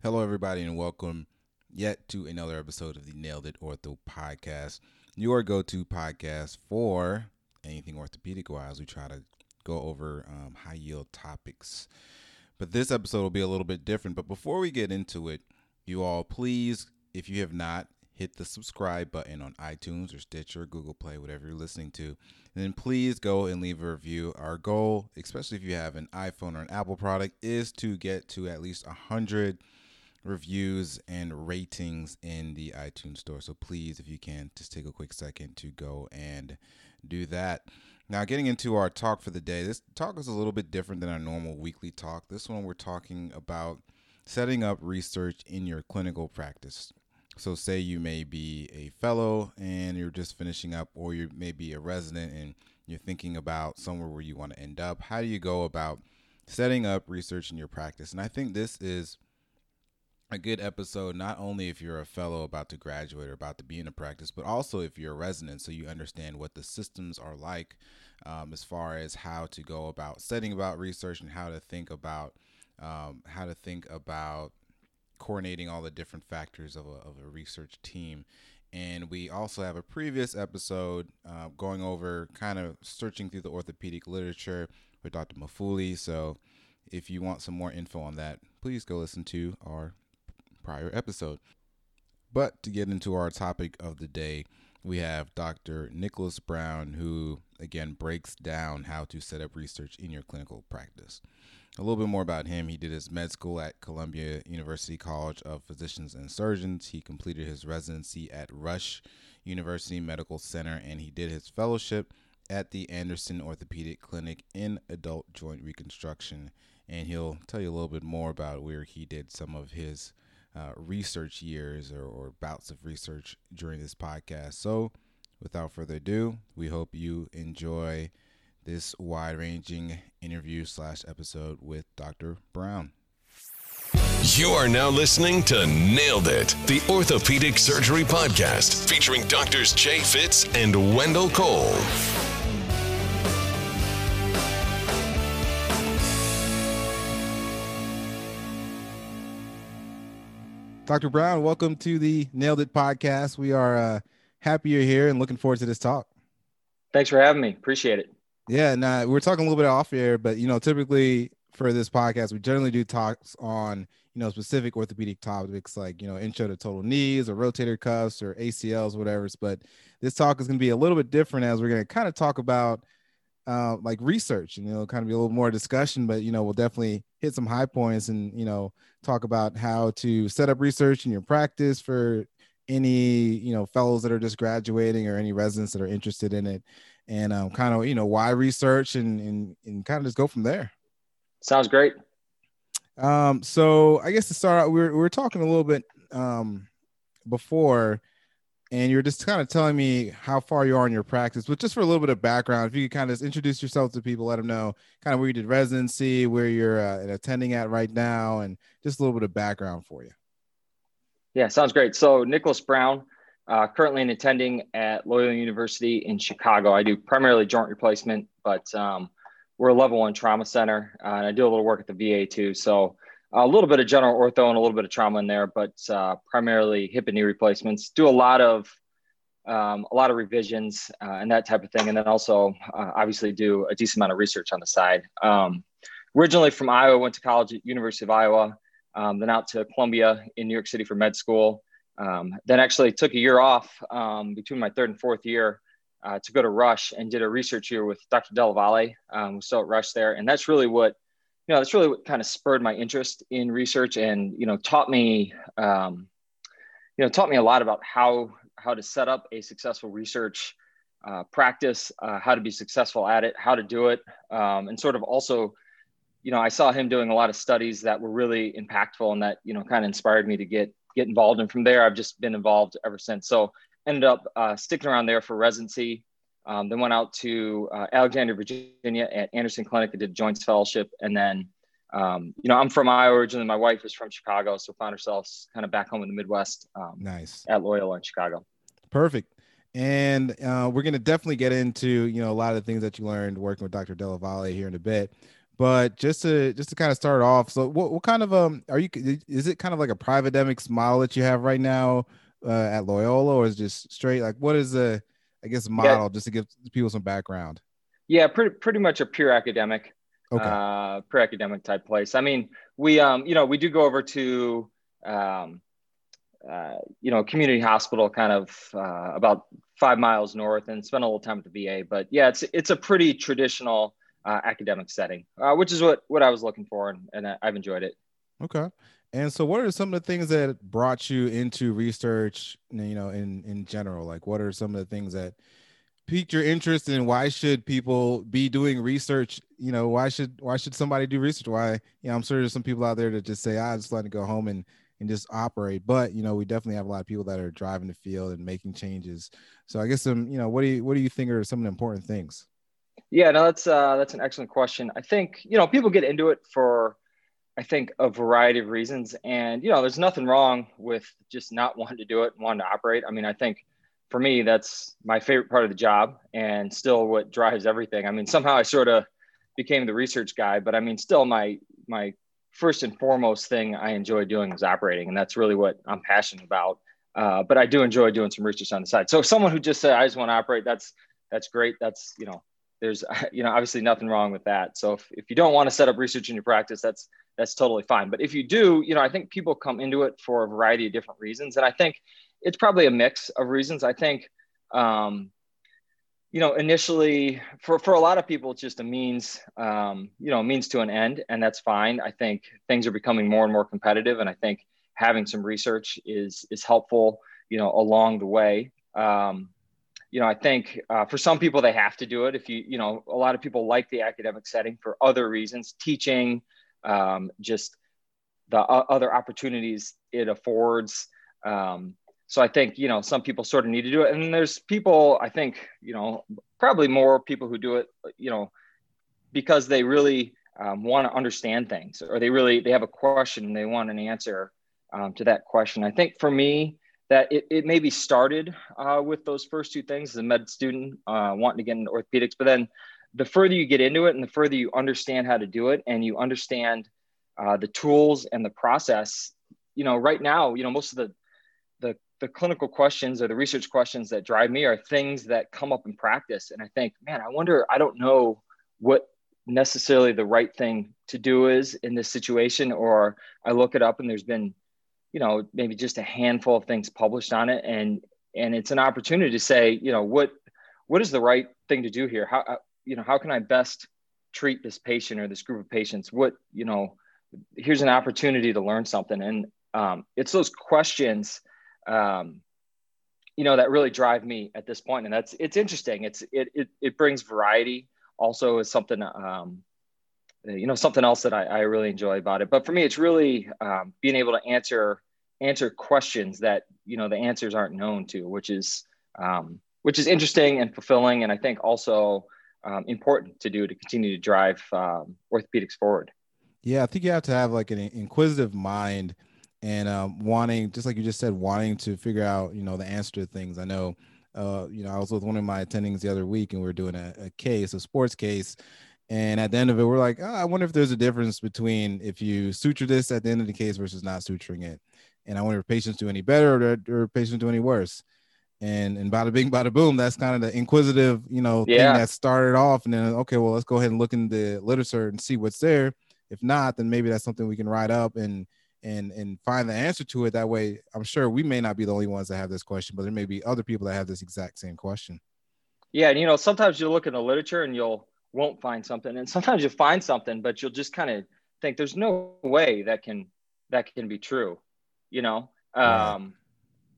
Hello, everybody, and welcome yet to another episode of the Nailed It Ortho podcast, your go to podcast for anything orthopedic wise. We try to go over um, high yield topics. But this episode will be a little bit different. But before we get into it, you all please, if you have not, hit the subscribe button on iTunes or Stitcher, Google Play, whatever you're listening to. And then please go and leave a review. Our goal, especially if you have an iPhone or an Apple product, is to get to at least 100 reviews and ratings in the iTunes store. So please, if you can, just take a quick second to go and do that. Now, getting into our talk for the day, this talk is a little bit different than our normal weekly talk. This one, we're talking about setting up research in your clinical practice. So, say you may be a fellow and you're just finishing up, or you may be a resident and you're thinking about somewhere where you want to end up. How do you go about setting up research in your practice? And I think this is a good episode, not only if you're a fellow about to graduate or about to be in a practice, but also if you're a resident, so you understand what the systems are like um, as far as how to go about setting about research and how to think about um, how to think about coordinating all the different factors of a, of a research team. And we also have a previous episode uh, going over kind of searching through the orthopedic literature with Dr. Maffulli. So if you want some more info on that, please go listen to our prior episode. But to get into our topic of the day, we have Dr. Nicholas Brown, who again breaks down how to set up research in your clinical practice a little bit more about him. He did his med school at Columbia University College of Physicians and Surgeons. He completed his residency at Rush University Medical Center, and he did his fellowship at the Anderson Orthopedic Clinic in adult joint reconstruction. And he'll tell you a little bit more about where he did some of his uh, research years or, or bouts of research during this podcast. So, without further ado, we hope you enjoy this wide ranging interview slash episode with Dr. Brown. You are now listening to Nailed It, the Orthopedic Surgery Podcast, featuring doctors Jay Fitz and Wendell Cole. Dr. Brown, welcome to the Nailed It podcast. We are uh, happy you're here and looking forward to this talk. Thanks for having me. Appreciate it. Yeah, and uh, we are talking a little bit off air, but you know, typically for this podcast, we generally do talks on you know specific orthopedic topics like you know intro to total knees or rotator cuffs or ACLs, whatever. But this talk is going to be a little bit different as we're going to kind of talk about uh, like research and you know kind of be a little more discussion, but you know we'll definitely hit some high points and you know talk about how to set up research in your practice for any you know fellows that are just graduating or any residents that are interested in it and um, kind of you know why research and and, and kind of just go from there. Sounds great. Um, so I guess to start out, we were, we were talking a little bit um, before, and you're just kind of telling me how far you are in your practice, but just for a little bit of background, if you could kind of introduce yourself to people, let them know kind of where you did residency, where you're uh, attending at right now, and just a little bit of background for you. Yeah, sounds great. So Nicholas Brown, uh, currently in attending at Loyola University in Chicago. I do primarily joint replacement, but um, we're a level one trauma center, uh, and I do a little work at the VA too. So a little bit of general ortho and a little bit of trauma in there, but uh, primarily hip and knee replacements. Do a lot of um, a lot of revisions uh, and that type of thing, and then also uh, obviously do a decent amount of research on the side. Um, originally from Iowa, went to college at University of Iowa, um, then out to Columbia in New York City for med school. Um, then actually took a year off um, between my third and fourth year uh, to go to Rush and did a research year with Dr. Della Valle, um, still at Rush there. And that's really what, you know, that's really what kind of spurred my interest in research and, you know, taught me, um, you know, taught me a lot about how, how to set up a successful research uh, practice, uh, how to be successful at it, how to do it. Um, and sort of also, you know, I saw him doing a lot of studies that were really impactful and that, you know, kind of inspired me to get get involved. And from there, I've just been involved ever since. So ended up uh, sticking around there for residency. Um, then went out to uh, Alexandria, Virginia at Anderson Clinic. I did Joints Fellowship. And then, um, you know, I'm from Iowa originally. My wife is from Chicago. So found ourselves kind of back home in the Midwest. Um, nice. At Loyola in Chicago. Perfect. And uh, we're going to definitely get into, you know, a lot of the things that you learned working with Dr. Della Valle here in a bit. But just to just to kind of start off, so what, what kind of um are you? Is it kind of like a private model that you have right now uh, at Loyola, or is just straight like what is the I guess model yeah. just to give people some background? Yeah, pretty pretty much a pure academic, okay, uh, pure academic type place. I mean, we um you know we do go over to um uh, you know, community hospital kind of uh, about five miles north and spend a little time at the VA. But yeah, it's it's a pretty traditional uh, academic setting, uh, which is what what I was looking for, and, and I've enjoyed it. Okay. And so, what are some of the things that brought you into research? You know, in in general, like what are some of the things that piqued your interest, and why should people be doing research? You know, why should why should somebody do research? Why? You know, I'm sure there's some people out there that just say, "I just want to go home and and just operate. But you know, we definitely have a lot of people that are driving the field and making changes. So I guess some, um, you know, what do you what do you think are some of the important things? Yeah, no, that's uh, that's an excellent question. I think you know people get into it for, I think a variety of reasons, and you know, there's nothing wrong with just not wanting to do it and wanting to operate. I mean, I think for me that's my favorite part of the job and still what drives everything. I mean, somehow I sort of became the research guy, but I mean, still my my first and foremost thing I enjoy doing is operating, and that's really what I'm passionate about. Uh, but I do enjoy doing some research on the side. So someone who just said I just want to operate, that's that's great. That's you know, there's you know obviously nothing wrong with that. So if, if you don't want to set up research in your practice, that's that's totally fine. But if you do, you know, I think people come into it for a variety of different reasons, and I think it's probably a mix of reasons. I think um, you know, initially for, for a lot of people, it's just a means, um, you know, means to an end, and that's fine. I think things are becoming more and more competitive, and I think having some research is is helpful, you know, along the way. Um, you know, I think uh, for some people they have to do it. If you, you know, a lot of people like the academic setting for other reasons, teaching, um, just the other opportunities it affords. Um, so I think you know some people sort of need to do it, and there's people I think you know probably more people who do it you know because they really um, want to understand things or they really they have a question and they want an answer um, to that question. I think for me that it, it maybe started uh, with those first two things as a med student uh, wanting to get into orthopedics, but then the further you get into it and the further you understand how to do it and you understand uh, the tools and the process, you know, right now, you know, most of the the the clinical questions or the research questions that drive me are things that come up in practice. And i think man i wonder i don't know what necessarily the right thing to do is in this situation or i look it up and there's been you know maybe just a handful of things published on it. And and it's an opportunity to say you know what what is the right thing to do here? How you know how can i best treat this patient or this group of patients? What you know here's an opportunity to learn something. And um, it's those questions um, you know that really drive me at this point. And that's it's interesting. It's it it, it brings variety also is something um, you know something else that I, I really enjoy about it. But for me it's really um, being able to answer answer questions that you know the answers aren't known to which is um, which is interesting and fulfilling and i think also um, important to do to continue to drive um, orthopedics forward. Yeah i think you have to have like an inquisitive mind and um, wanting, just like you just said, wanting to figure out, you know, the answer to things. I know, uh, you know, I was with one of my attendings the other week, and we are doing a, a, case, a sports case, and at the end of it, we're like, oh, I wonder if there's a difference between if you suture this at the end of the case versus not suturing it, and I wonder if patients do any better or, or patients do any worse. And and bada bing, bada boom. That's kind of the inquisitive, you know, yeah. thing that started off. And then okay, well, let's go ahead and look in the literature and see what's there. If not, then maybe that's something we can write up and and and find the answer to it that way i'm sure we may not be the only ones that have this question but there may be other people that have this exact same question yeah and you know sometimes you look in the literature and you'll won't find something and sometimes you find something but you'll just kind of think there's no way that can that can be true you know um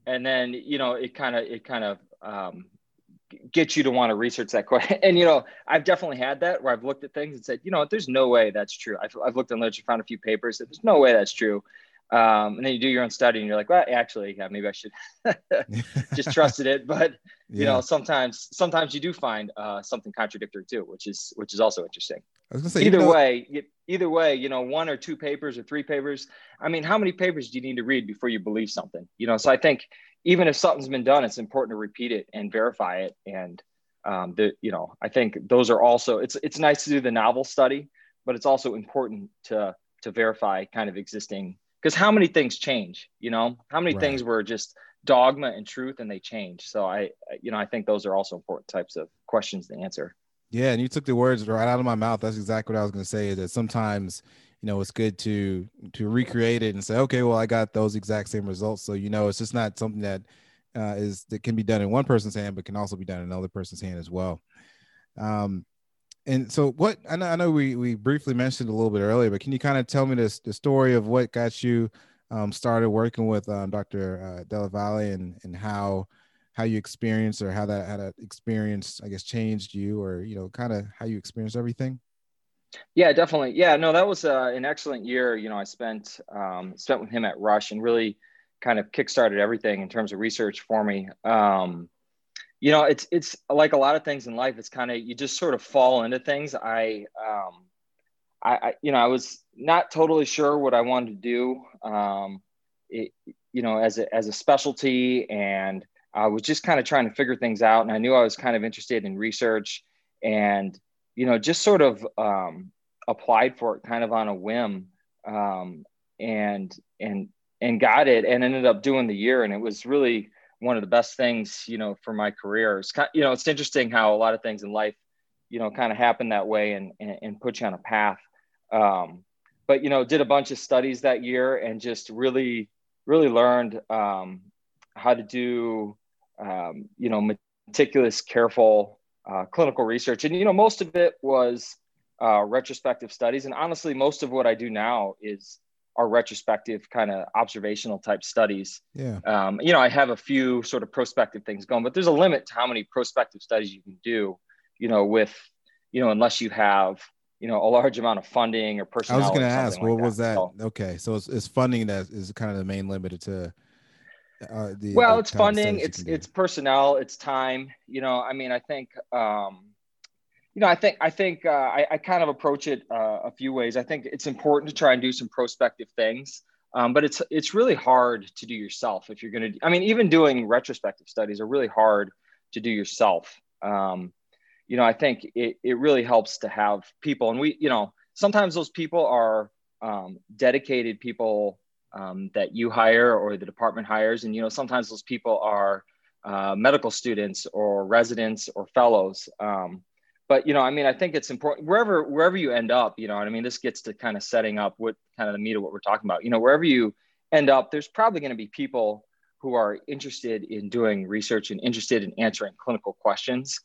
and then you know it kind of it kind of um get you to want to research that question. And you know, I've definitely had that where I've looked at things and said, you know, there's no way that's true. I've, I've looked in literature, found a few papers that there's no way that's true. Um, and then you do your own study and you're like, well, actually, yeah, maybe I should just trusted it. But you yeah. know, sometimes sometimes you do find uh, something contradictory too, which is which is also interesting. Say, either way, either way, you know, one or two papers or three papers. I mean, how many papers do you need to read before you believe something? You know, so I think even if something's been done, it's important to repeat it and verify it. And um, the, you know, I think those are also it's it's nice to do the novel study, but it's also important to to verify kind of existing because how many things change you know how many right. things were just dogma and truth and they change so i you know i think those are also important types of questions to answer yeah and you took the words right out of my mouth that's exactly what i was going to say is that sometimes you know it's good to to recreate it and say okay well i got those exact same results so you know it's just not something that uh, is that can be done in one person's hand but can also be done in another person's hand as well um and so what I know, I know we we briefly mentioned a little bit earlier but can you kind of tell me this the story of what got you um, started working with um, Dr. Uh, Della Valle and and how how you experienced or how that had that experience I guess changed you or you know kind of how you experienced everything. Yeah, definitely. Yeah, no, that was uh, an excellent year. You know, I spent um, spent with him at Rush and really kind of kickstarted everything in terms of research for me. Um, you know, it's it's like a lot of things in life. It's kind of you just sort of fall into things. I, um, I, I, you know, I was not totally sure what I wanted to do. Um, it, you know, as a as a specialty, and I was just kind of trying to figure things out. And I knew I was kind of interested in research, and you know, just sort of um, applied for it kind of on a whim, um, and and and got it, and ended up doing the year, and it was really one of the best things, you know, for my career. It's kind, you know, it's interesting how a lot of things in life, you know, kind of happen that way and and, and put you on a path. Um, but you know, did a bunch of studies that year and just really, really learned um, how to do, um, you know, meticulous, careful uh, clinical research. And, you know, most of it was uh, retrospective studies. And honestly, most of what I do now is our retrospective kind of observational type studies. Yeah. Um, you know, I have a few sort of prospective things going, but there's a limit to how many prospective studies you can do, you know, with, you know, unless you have, you know, a large amount of funding or personnel. I was going to ask, what like was that? that? So, okay. So it's, it's funding that is kind of the main limit to, uh, the, well, the it's funding, it's it's personnel, it's time. You know, I mean, I think, um, you know, I think I think uh, I, I, kind of approach it uh, a few ways. I think it's important to try and do some prospective things, um, but it's it's really hard to do yourself if you're going to. I mean, even doing retrospective studies are really hard to do yourself. Um, you know, I think it, it really helps to have people, and we, you know, sometimes those people are um, dedicated people um, that you hire or the department hires. And, you know, sometimes those people are uh, medical students or residents or fellows. Um, but, you know, I mean, I think it's important wherever, wherever you end up, you know what I mean? This gets to kind of setting up what kind of the meat of what we're talking about, you know, wherever you end up, there's probably going to be people who are interested in doing research and interested in answering clinical questions.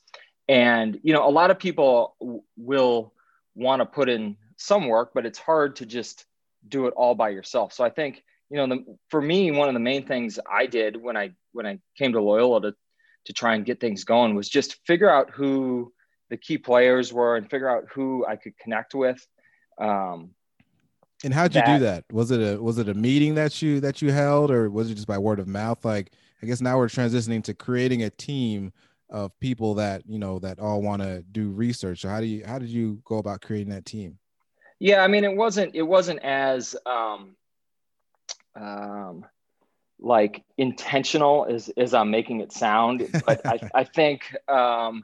And, you know, a lot of people w- will want to put in some work, but it's hard to just do it all by yourself. So I think, you know, the, for me, one of the main things I did when I when I came to Loyola to to try and get things going was just figure out who the key players were and figure out who I could connect with. Um, and how'd you that, do that? Was it a was it a meeting that you that you held, or was it just by word of mouth? Like, I guess now we're transitioning to creating a team of people that you know that all want to do research. So how do you how did you go about creating that team? Yeah, I mean, it wasn't it wasn't as um, um, like intentional as as I'm making it sound, but I, I think um,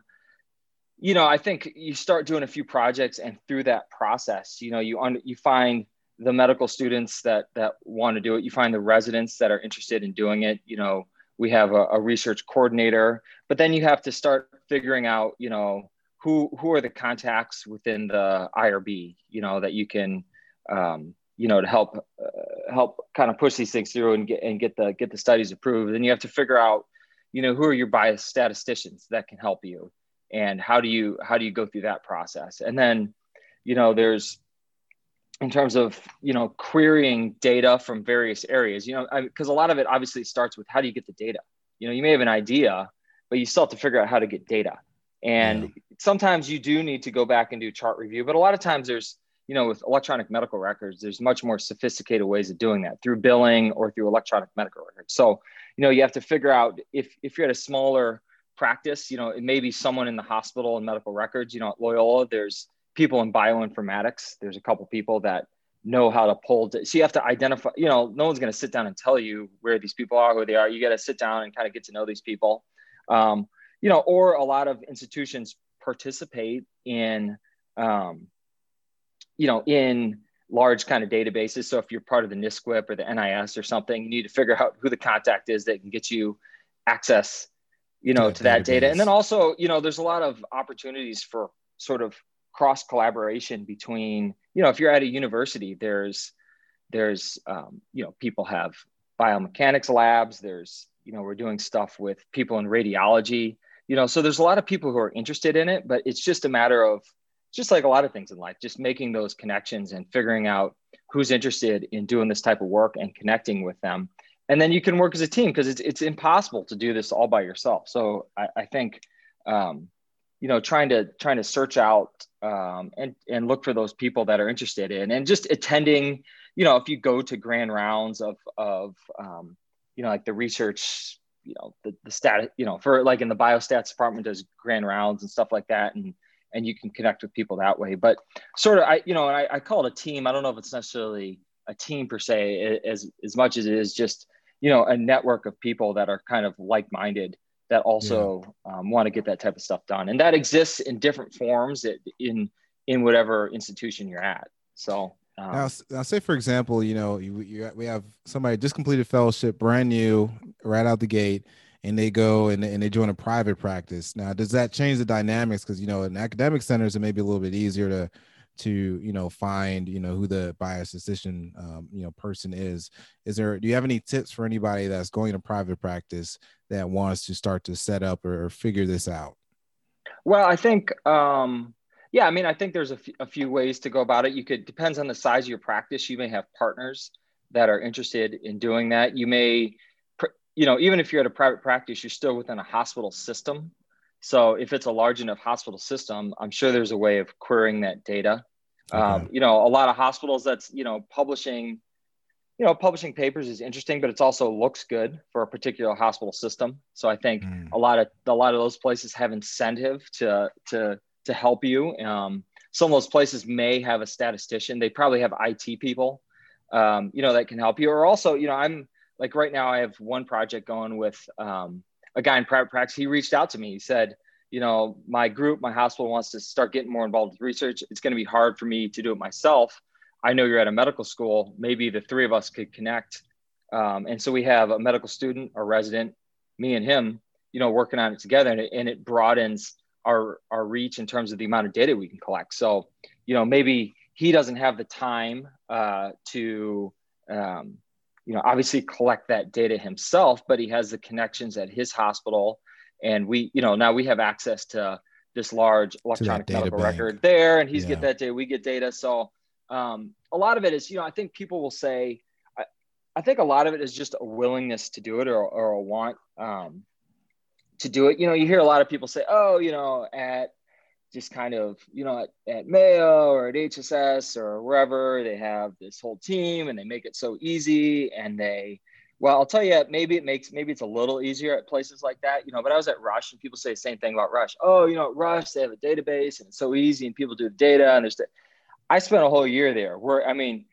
you know I think you start doing a few projects, and through that process, you know, you un- you find the medical students that that want to do it. You find the residents that are interested in doing it. You know, we have a, a research coordinator, but then you have to start figuring out, you know who who are the contacts within the IRB, you know, that you can, um, you know, to help uh, help kind of push these things through and get and get the get the studies approved. Then you have to figure out, you know, who are your biostatisticians that can help you, and how do you how do you go through that process? And then, you know, there's in terms of you know querying data from various areas, you know, because a lot of it obviously starts with how do you get the data. You know, you may have an idea, but you still have to figure out how to get data and yeah. sometimes you do need to go back and do chart review, but a lot of times there's, you know, with electronic medical records, there's much more sophisticated ways of doing that through billing or through electronic medical records. So, you know, you have to figure out if, if you're at a smaller practice, you know, it may be someone in the hospital and medical records, you know, at Loyola, there's people in bioinformatics. There's a couple people that know how to pull. So you have to identify, you know, no one's going to sit down and tell you where these people are, who they are. You got to sit down and kind of get to know these people. Um, you know, or a lot of institutions participate in, um, you know, in large kind of databases. So if you're part of the NSQIP or the NIS or something, you need to figure out who the contact is that can get you access, you know, to, to that data. And then also, you know, there's a lot of opportunities for sort of cross collaboration between, you know, if you're at a university, there's there's um, you know, people have biomechanics labs, there's, you know, we're doing stuff with people in radiology, you know, so there's a lot of people who are interested in it, but it's just a matter of just like a lot of things in life, just making those connections and figuring out who's interested in doing this type of work and connecting with them. And then you can work as a team because it's, it's impossible to do this all by yourself. So I, I think, um, you know, trying to trying to search out um, and and look for those people that are interested in, and just attending. You know, if you go to grand rounds of of um, you know like the research, you know the the stat, you know for like in the biostats department does grand rounds and stuff like that, and and you can connect with people that way. But sort of, I you know, I, I call it a team. I don't know if it's necessarily a team per se, as as much as it is just you know a network of people that are kind of like minded that also yeah. um, want to get that type of stuff done, and that exists in different forms in in whatever institution you're at. So. Um, now, now, say for example, you know, you, you, we have somebody just completed fellowship, brand new, right out the gate and they go and, and they join a private practice. Now, does that change the dynamics? Because you know, in academic centers, it may be a little bit easier to to you know find you know who the biostatistician um, you know person is. Is there? Do you have any tips for anybody that's going to private practice that wants to start to set up or, or figure this out? Well, I think. Um... Yeah, I mean, I think there's a, f- a few ways to go about it. You could depends on the size of your practice. You may have partners that are interested in doing that. You may you know, even if you're at a private practice, you're still within a hospital system. So if it's a large enough hospital system, I'm sure there's a way of querying that data. Okay. Um, you know, a lot of hospitals that's, you know, publishing, you know, publishing papers is interesting, but it's also looks good for a particular hospital system. So I think mm. a lot of a lot of those places have incentive to to to help you. Um, some of those places may have a statistician. They probably have IT people, um, you know, that can help you. Or also, you know, I'm like right now, I have one project going with um, a guy in private practice. He reached out to me. He said, you know, my group, my hospital wants to start getting more involved with research. It's going to be hard for me to do it myself. I know you're at a medical school. Maybe the three of us could connect. Um, and so we have a medical student, a resident, me and him, you know, working on it together, and it, and it broadens our our reach in terms of the amount of data we can collect. So, you know, maybe he doesn't have the time uh, to um, you know, obviously collect that data himself, but he has the connections at his hospital. And we, you know, now we have access to this large electronic medical bank. record there, and he's yeah. get that data, we get data. So um, a lot of it is, you know, I think people will say, I, I think a lot of it is just a willingness to do it or, or a want um, to do it. You know, you hear a lot of people say, oh, you know, at just kind of, you know, at, at, Mayo or at HSS or wherever, they have this whole team and they make it so easy. And they, well, I'll tell you, maybe it makes, maybe it's a little easier at places like that, you know, but I was at Rush and people say the same thing about Rush. Oh, you know, at Rush, they have a database and it's so easy and people do the data and there's, the, I spent a whole year there where, I mean,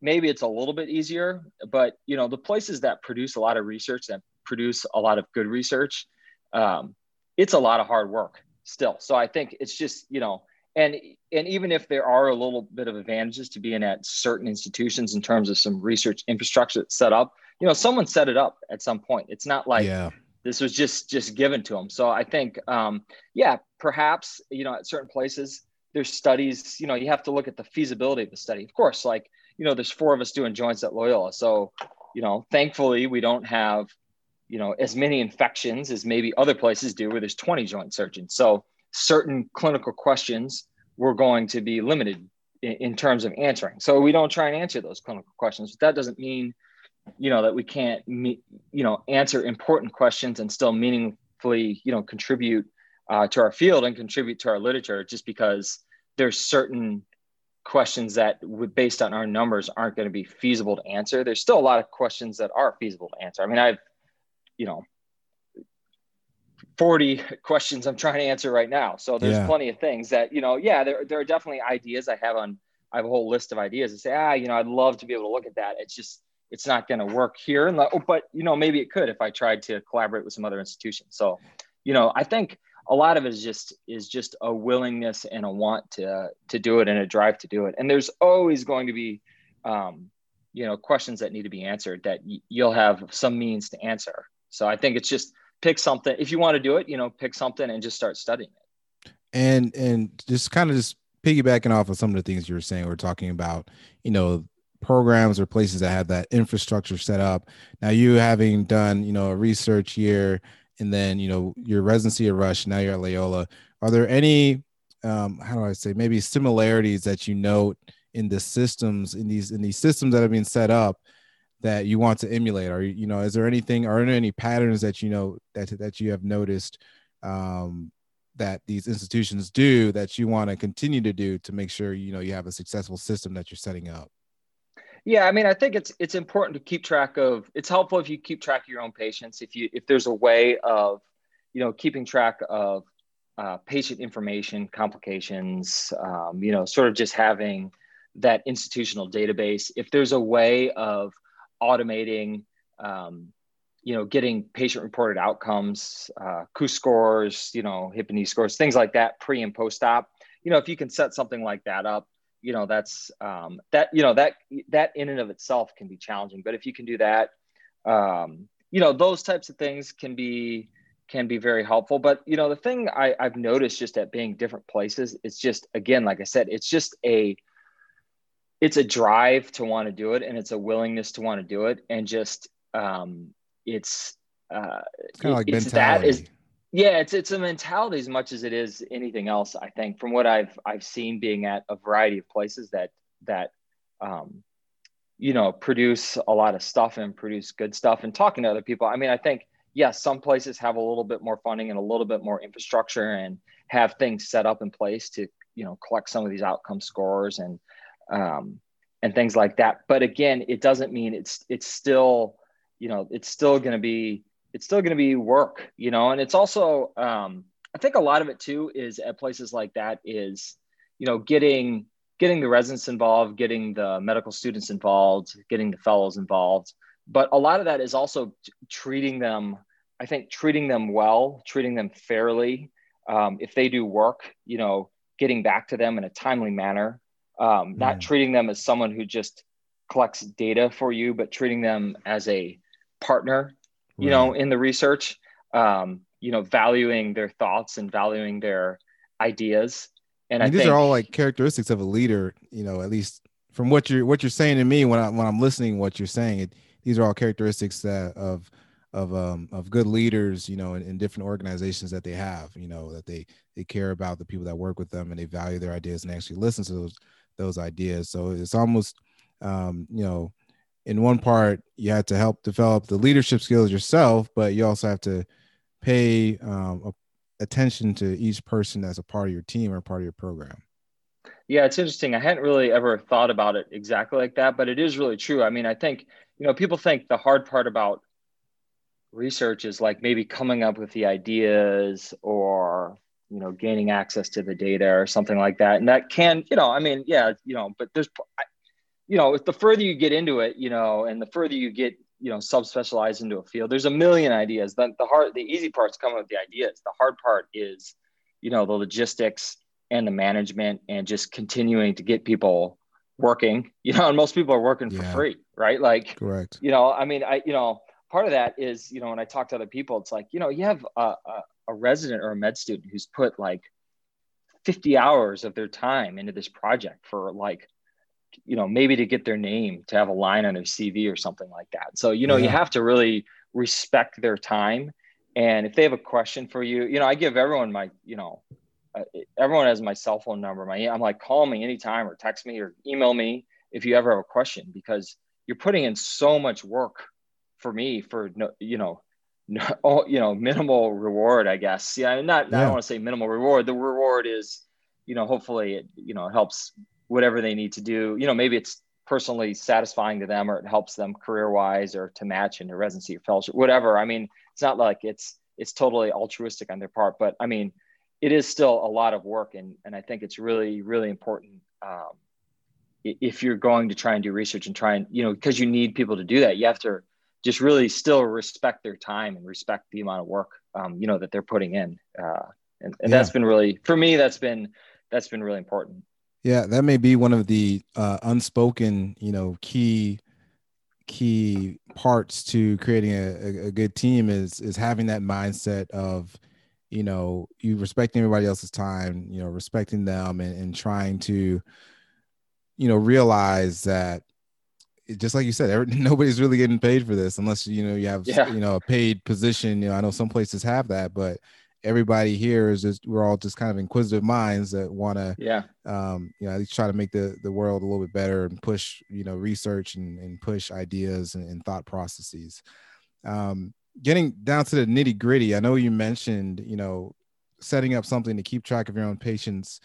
maybe it's a little bit easier, but, you know, the places that produce a lot of research, that produce a lot of good research, um, it's a lot of hard work still. So I think it's just, you know, and and even if there are a little bit of advantages to being at certain institutions in terms of some research infrastructure that's set up, you know, someone set it up at some point. It's not like yeah. this was just just given to them. So I think, um, yeah, perhaps you know, at certain places there's studies. You know, you have to look at the feasibility of the study. Of course, like you know, there's four of us doing joints at Loyola, so you know, thankfully we don't have you know as many infections as maybe other places do where there's 20 joint surgeons. So certain clinical questions we're going to be limited in, in, terms of answering. So we don't try and answer those clinical questions but that doesn't mean you know that we can't you know answer important questions and still meaningfully you know contribute uh, to our field and contribute to our literature just because there's certain questions that based on our numbers aren't going to be feasible to answer. There's still a lot of questions that are feasible to answer. I mean i've you know 40 questions I'm trying to answer right now. So there's yeah. plenty of things that, you know, yeah, there, there are definitely ideas I have on, I have a whole list of ideas and say, ah, you know, I'd love to be able to look at that. It's just, it's not going to work here. And but, you know, maybe it could if I tried to collaborate with some other institutions. So, you know, I think a lot of it is just is just a willingness and a want to to do it and a drive to do it and there's always going to be um, you know questions that need to be answered that y- you'll have some means to answer so i think it's just pick something if you want to do it you know pick something and just start studying it. And and just kind of just piggybacking off of some of the things you were saying we're talking about you know programs or places that have that infrastructure set up. Now you having done you know a research year and then you know your residency at rush now you're at loyola. Are there any um, how do i say maybe similarities that you note in the systems in these in these systems that have been set up that you want to emulate or you know is there anything are there any patterns that you know that that you have noticed um, that these institutions do that you want to continue to do to make sure you know you have a successful system that you're setting up yeah i mean i think it's it's important to keep track of it's helpful if you keep track of your own patients if you if there's a way of you know keeping track of uh, patient information complications um, you know sort of just having that institutional database. If there's a way of automating, um, you know, getting patient reported outcomes, uh, KOOS scores, you know, hip and knee scores, things like that, pre and post op. You know, if you can set something like that up, you know, that's um, that you know that that in and of itself can be challenging. But if you can do that, um, you know, those types of things can be can be very helpful. But you know, the thing I, I've noticed just at being different places, it's just again, like I said, it's just a it's a drive to want to do it and it's a willingness to want to do it and just um, it's uh, of like it's mentality. That is, yeah, it's it's a mentality as much as it is anything else. I think from what I've I've seen being at a variety of places that that um, you know produce a lot of stuff and produce good stuff and talking to other people. I mean, I think yes, some places have a little bit more funding and a little bit more infrastructure and have things set up in place to you know collect some of these outcome scores and um, and things like that. But again, it doesn't mean it's it's still you know it's still going to be it's still going to be work, you know. And it's also um, I think a lot of it too is at places like that is you know getting getting the residents involved, getting the medical students involved, getting the fellows involved. But a lot of that is also treating them. I think treating them well, treating them fairly. Um, if they do work, you know, getting back to them in a timely manner um, not mm. treating them as someone who just collects data for you, but treating them as a partner, you right. know, in the research, um, you know, valuing their thoughts and valuing their ideas. And I, these think, are all like characteristics of a leader, you know, at least from what you're, what you're saying to me when I, when I'm listening, what you're saying, it, these are all characteristics that of, of um of good leaders you know in, in, different organizations that they have you know that they they care about the people that work with them and they value their ideas and actually listen to those those ideas. So it's almost, um, you know, in one part you have to help develop the leadership skills yourself, but you also have to pay um, attention to each person as a part of your team or part of your program. Yeah, it's interesting. I hadn't really ever thought about it exactly like that, but it is really true. I mean, I think, you know, people think the hard part about research is like maybe coming up with the ideas or you know gaining access to the data or something like that and that can you know i mean yeah you know but there's you know the further you get into it you know and the further you get you know subspecialized into a field there's a million ideas the, the hard the easy part's coming with the ideas the hard part is you know the logistics and the management and just continuing to get people working you know and most people are working for yeah. free right like correct you know i mean i you know part of that is you know when i talk to other people it's like you know you have a, a, a resident or a med student who's put like 50 hours of their time into this project for like you know maybe to get their name to have a line on their cv or something like that so you know yeah. you have to really respect their time and if they have a question for you you know i give everyone my you know uh, everyone has my cell phone number my i'm like call me anytime or text me or email me if you ever have a question because you're putting in so much work for me for no you know no, oh, you know, minimal reward, I guess. Yeah, not, yeah. I don't want to say minimal reward. The reward is, you know, hopefully it, you know, helps whatever they need to do. You know, maybe it's personally satisfying to them or it helps them career wise or to match into residency or fellowship, whatever. I mean, it's not like it's, it's totally altruistic on their part, but I mean, it is still a lot of work. And, and I think it's really, really important. Um, if you're going to try and do research and try and, you know, because you need people to do that, you have to just really still respect their time and respect the amount of work um, you know that they're putting in uh, and, and yeah. that's been really for me that's been that's been really important yeah that may be one of the uh, unspoken you know key key parts to creating a, a, good team is is having that mindset of you know you respecting everybody else's time you know respecting them and, and trying to you know realize that just like you said every, nobody's really getting paid for this unless you know you have yeah. you know a paid position. You know i know some places have that but everybody here is just we're all just kind of inquisitive minds that want to yeah. um you know at least try to make the the world a little bit better and push you know research and, and push ideas and, and thought processes. Um getting down to the nitty gritty i know you mentioned you know setting up something to keep track of your own patients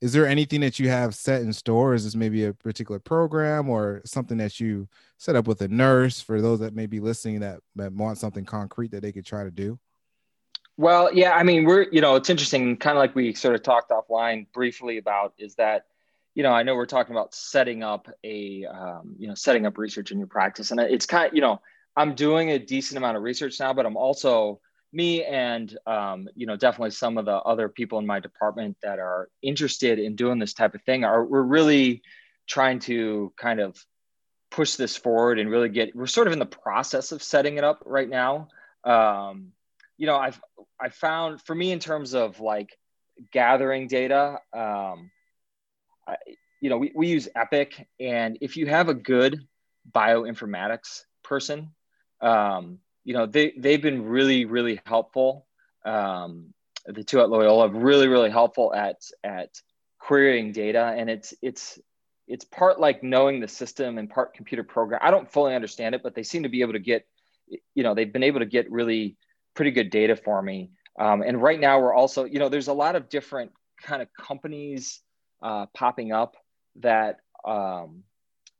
is there anything that you have set in store is this maybe a particular program or something that you set up with a nurse for those that may be listening that, that want something concrete that they could try to do well, yeah, I mean, we're, you know, it's interesting, kind of like we sort of talked offline briefly about is that, you know, I know we're talking about setting up a, um, you know, setting up research in your practice. And it's kind of, you know, I'm doing a decent amount of research now, but I'm also, me and, um, you know, definitely some of the other people in my department that are interested in doing this type of thing are, we're really trying to kind of push this forward and really get, we're sort of in the process of setting it up right now. Um, you know, I've I found for me in terms of like gathering data, um, I, you know, we, we use Epic, and if you have a good bioinformatics person, um, you know, they they've been really really helpful. Um, the two at Loyola really really helpful at at querying data, and it's it's it's part like knowing the system and part computer program. I don't fully understand it, but they seem to be able to get, you know, they've been able to get really pretty good data for me. Um, and right now we're also, you know, there's a lot of different kind of companies uh, popping up that um,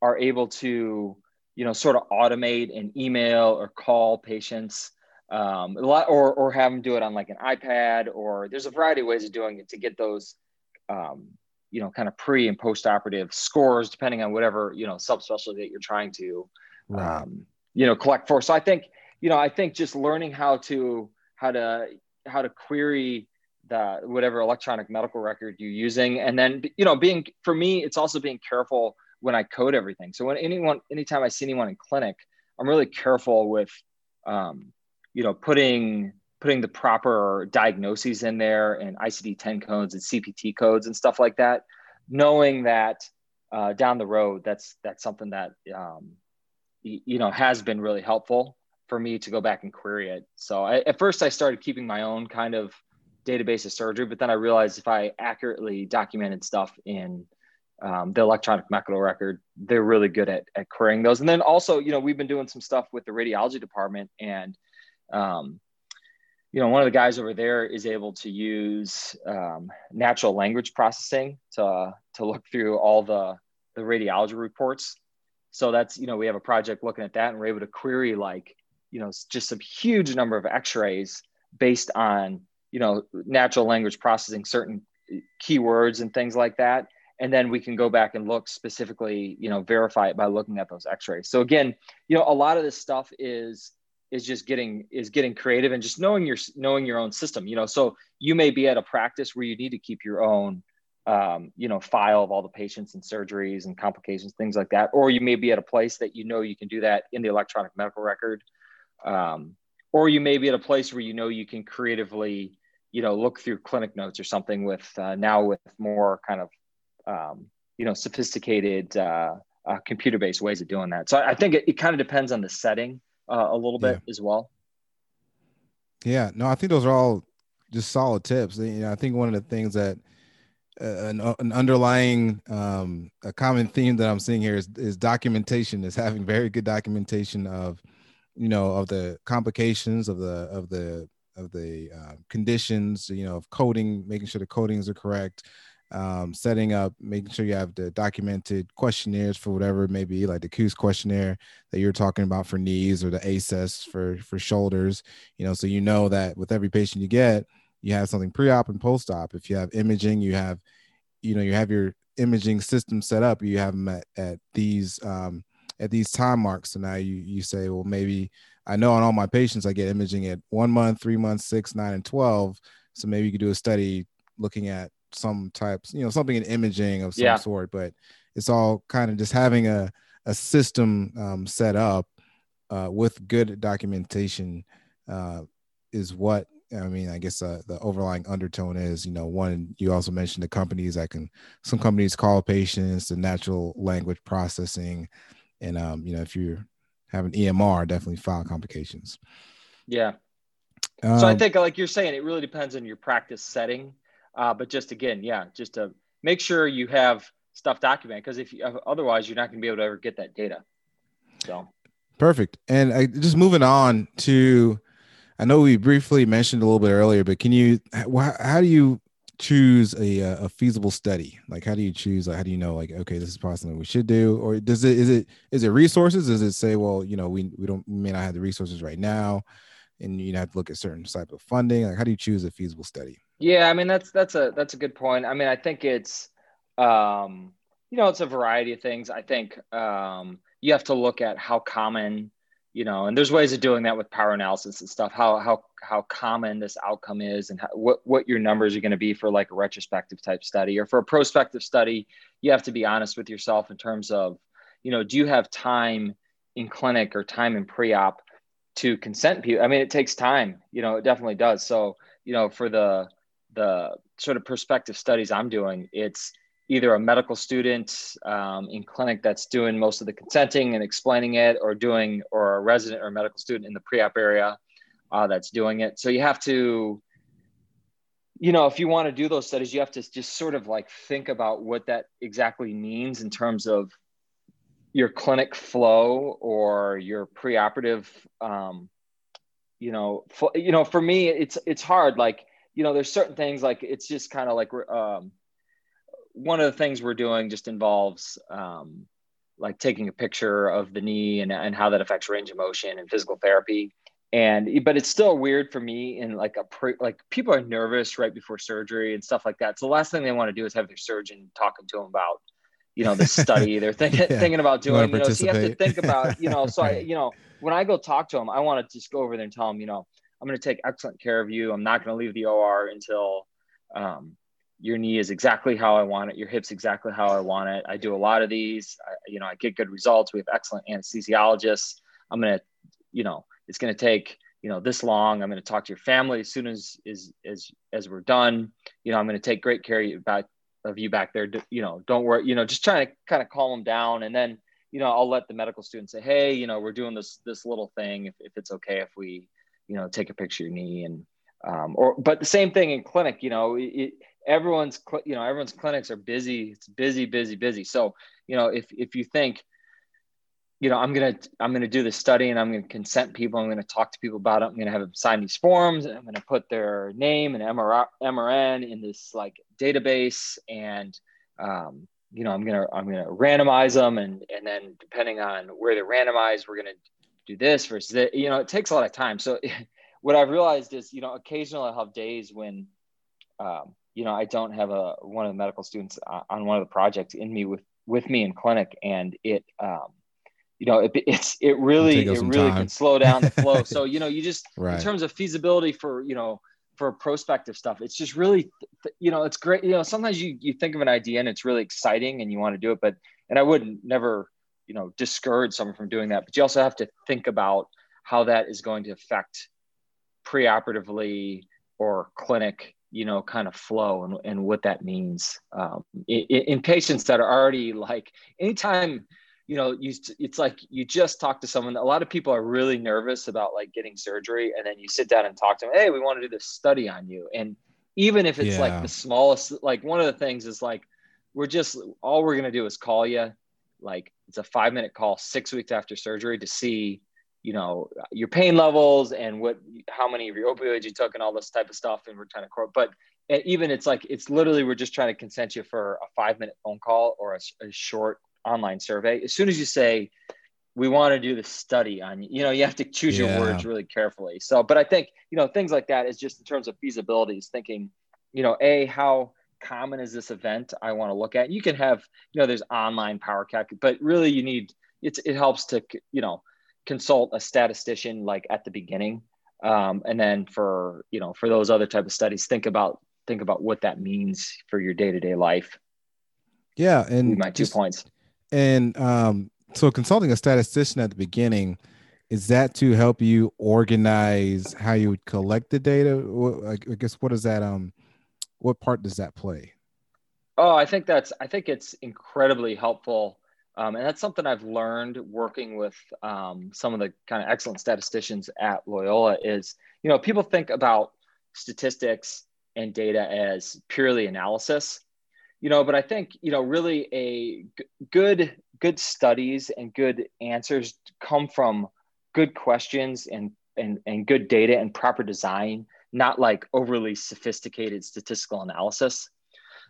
are able to, you know, sort of automate and email or call patients um, a lot, or, or have them do it on like an iPad, or there's a variety of ways of doing it to get those, um, you know, kind of pre and post operative scores, depending on whatever, you know, subspecialty that you're trying to, right. Um, you know, collect for. So I think, you know, I think just learning how to how to how to query the whatever electronic medical record you're using, and then you know, being for me, it's also being careful when I code everything. So when anyone, anytime I see anyone in clinic, I'm really careful with, um, you know, putting putting the proper diagnoses in there and ICD-10 codes and CPT codes and stuff like that, knowing that uh, down the road, that's that's something that um, you know has been really helpful for me to go back and query it. So I, at first I started keeping my own kind of database of surgery, but then I realized if I accurately documented stuff in um, the electronic medical record, they're really good at, at querying those. And then also, you know, we've been doing some stuff with the radiology department and, um, you know, one of the guys over there is able to use um, natural language processing to, to look through all the, the radiology reports. So that's, you know, we have a project looking at that and we're able to query like you know just a huge number of x-rays based on you know natural language processing certain keywords and things like that and then we can go back and look specifically you know verify it by looking at those x-rays. So again you know a lot of this stuff is is just getting is getting creative and just knowing your knowing your own system you know. So you may be at a practice where you need to keep your own um, you know file of all the patients and surgeries and complications things like that. Or you may be at a place that you know you can do that in the electronic medical record. Um, or you may be at a place where you know you can creatively you know look through clinic notes or something with uh, now with more kind of um, you know sophisticated uh, uh, computer based ways of doing that. So i think it, it kind of depends on the setting uh, a little bit yeah. as well. Yeah. No i think those are all just solid tips. You know i think one of the things that uh, an, an, underlying um, a common theme that i'm seeing here is, is documentation is having very good documentation of you know of the complications of the of the of the uh, conditions you know of coding making sure the codings are correct um, setting up making sure you have the documented questionnaires for whatever it may be like the Koos questionnaire that you're talking about for knees or the ASES for for shoulders you know so you know that with every patient you get you have something pre-op and post-op if you have imaging you have you know you have your imaging system set up you have them at, at these um, at these time marks. So now you you say, well, maybe I know on all my patients I get imaging at one month, three months, six, nine, and twelve. So maybe you could do a study looking at some types, you know, something in imaging of some Yeah. sort, but it's all kind of just having a, a system um, set up uh, with good documentation uh, is what I mean. I guess uh, the overlying undertone is, you know, one, you also mentioned the companies that can, some companies call patients, the natural language processing. And, um, you know, if you have an EMR, definitely file complications. Yeah. so I Um, think, like you're saying, it really depends on your practice setting. Uh, but just again, yeah, just to make sure you have stuff documented because if you, otherwise, you're not going to be able to ever get that data. So Perfect. And I, just moving on to, I know we briefly mentioned a little bit earlier, but can you, how, how do you choose a, uh, a feasible study? Like, how do you choose? Like, how do you know, like, okay, this is probably something we should do, or does it, is it, is it resources? Does it say, well, you know, we, we don't, we may not have the resources right now, and you have to look at certain type of funding. Like, how do you choose a feasible study? Yeah, I mean that's that's a that's a good point. I mean, I think it's um, you know, it's a variety of things. I think um, you have to look at how common, you know, and there's ways of doing that with power analysis and stuff. How how how common this outcome is, and how, what what your numbers are going to be for like a retrospective type study or for a prospective study. You have to be honest with yourself in terms of, you know, do you have time in clinic or time in pre-op to consent people? I mean, it takes time. You know, it definitely does. So, you know, for the the sort of prospective studies I'm doing, it's either a medical student um, in clinic that's doing most of the consenting and explaining it, or doing, or a resident or medical student in the pre-op area uh, that's doing it. So you have to, you know, if you want to do those studies, you have to just sort of like think about what that exactly means in terms of your clinic flow or your preoperative. Um, you know, you know, for me, it's it's hard. Like, you know, there's certain things like it's just kind of like um, one of the things we're doing just involves um, like taking a picture of the knee and, and how that affects range of motion and physical therapy. And but it's still weird for me in like a pre like people are nervous right before surgery and stuff like that. So the last thing they want to do is have their surgeon talking to them about you know the study they're thinking Yeah. thinking about doing you know so you have to think about you know so i you know when i go talk to them i want to just go over there and tell them you know i'm going to take excellent care of you. I'm not going to leave the or until um, your knee is exactly how i want it your hips exactly how i want it. I do a lot of these. I, you know i get good results. We have excellent anesthesiologists. I'm going to you know it's going to take you know this long. I'm going to talk to your family as soon as as as as we're done. You know i'm going to take great care of you back of you back there. You know don't worry you know just trying to kind of calm them down. And then you know i'll let the medical student say hey you know we're doing this this little thing. If, if it's okay if we you know take a picture of your knee and um, or but the same thing in clinic you know it, everyone's you know everyone's clinics are busy it's busy busy busy. So you know if if you think you know i'm gonna i'm gonna do this study and i'm gonna consent people i'm gonna talk to people about it i'm gonna have them sign these forms i'm gonna put their name and MR, mrn in this like database and um, you know i'm gonna i'm gonna randomize them and and then depending on where they're randomized we're gonna do this versus that you know it takes a lot of time so what i've realized is you know occasionally i'll have days when um, you know i don't have a one of the medical students on- on one of the projects in me with with me in clinic and it um, you know it, it's it really it really time. can slow down the flow so you know you just Right. in terms of feasibility for you know for prospective stuff it's just really you know it's great you know sometimes you you think of an idea and it's really exciting and you want to do it but and i wouldn't never you know discourage someone from doing that but you also have to think about how that is going to affect preoperatively or clinic you know kind of flow and, and what that means um, in, in patients that are already like anytime you know you it's like you just talk to someone a lot of people are really nervous about like getting surgery and then you sit down and talk to them hey we want to do this study on you and even if it's Yeah. like the smallest like one of the things is like we're just all we're going to do is call you like it's a five minute call six weeks after surgery to see you know your pain levels and what how many of your opioids you took and all this type of stuff and we're trying to quote but even it's like it's literally we're just trying to consent you for a five minute phone call or a, a short online survey as soon as you say we want to do the study on you you know you have to choose Yeah. your words really carefully so but i think you know things like that is just in terms of feasibility is thinking you know a how common is this event i want to look at. You can have you know there's online power calc but really you need it's it helps to you know consult a statistician like at the beginning. Um, and then for you know for those other type of studies think about think about what that means for your day-to-day life. Yeah and my two points. and um, so consulting a statistician at the beginning is that to help you organize how you would collect the data? I guess what does that um what part does that play? Oh i think that's i think it's incredibly helpful. Um, and that's something I've learned working with um, some of the kind of excellent statisticians at Loyola is, you know, people think about statistics and data as purely analysis, you know, but I think, you know, really a g- good, good studies and good answers come from good questions and, and, and good data and proper design, not like overly sophisticated statistical analysis.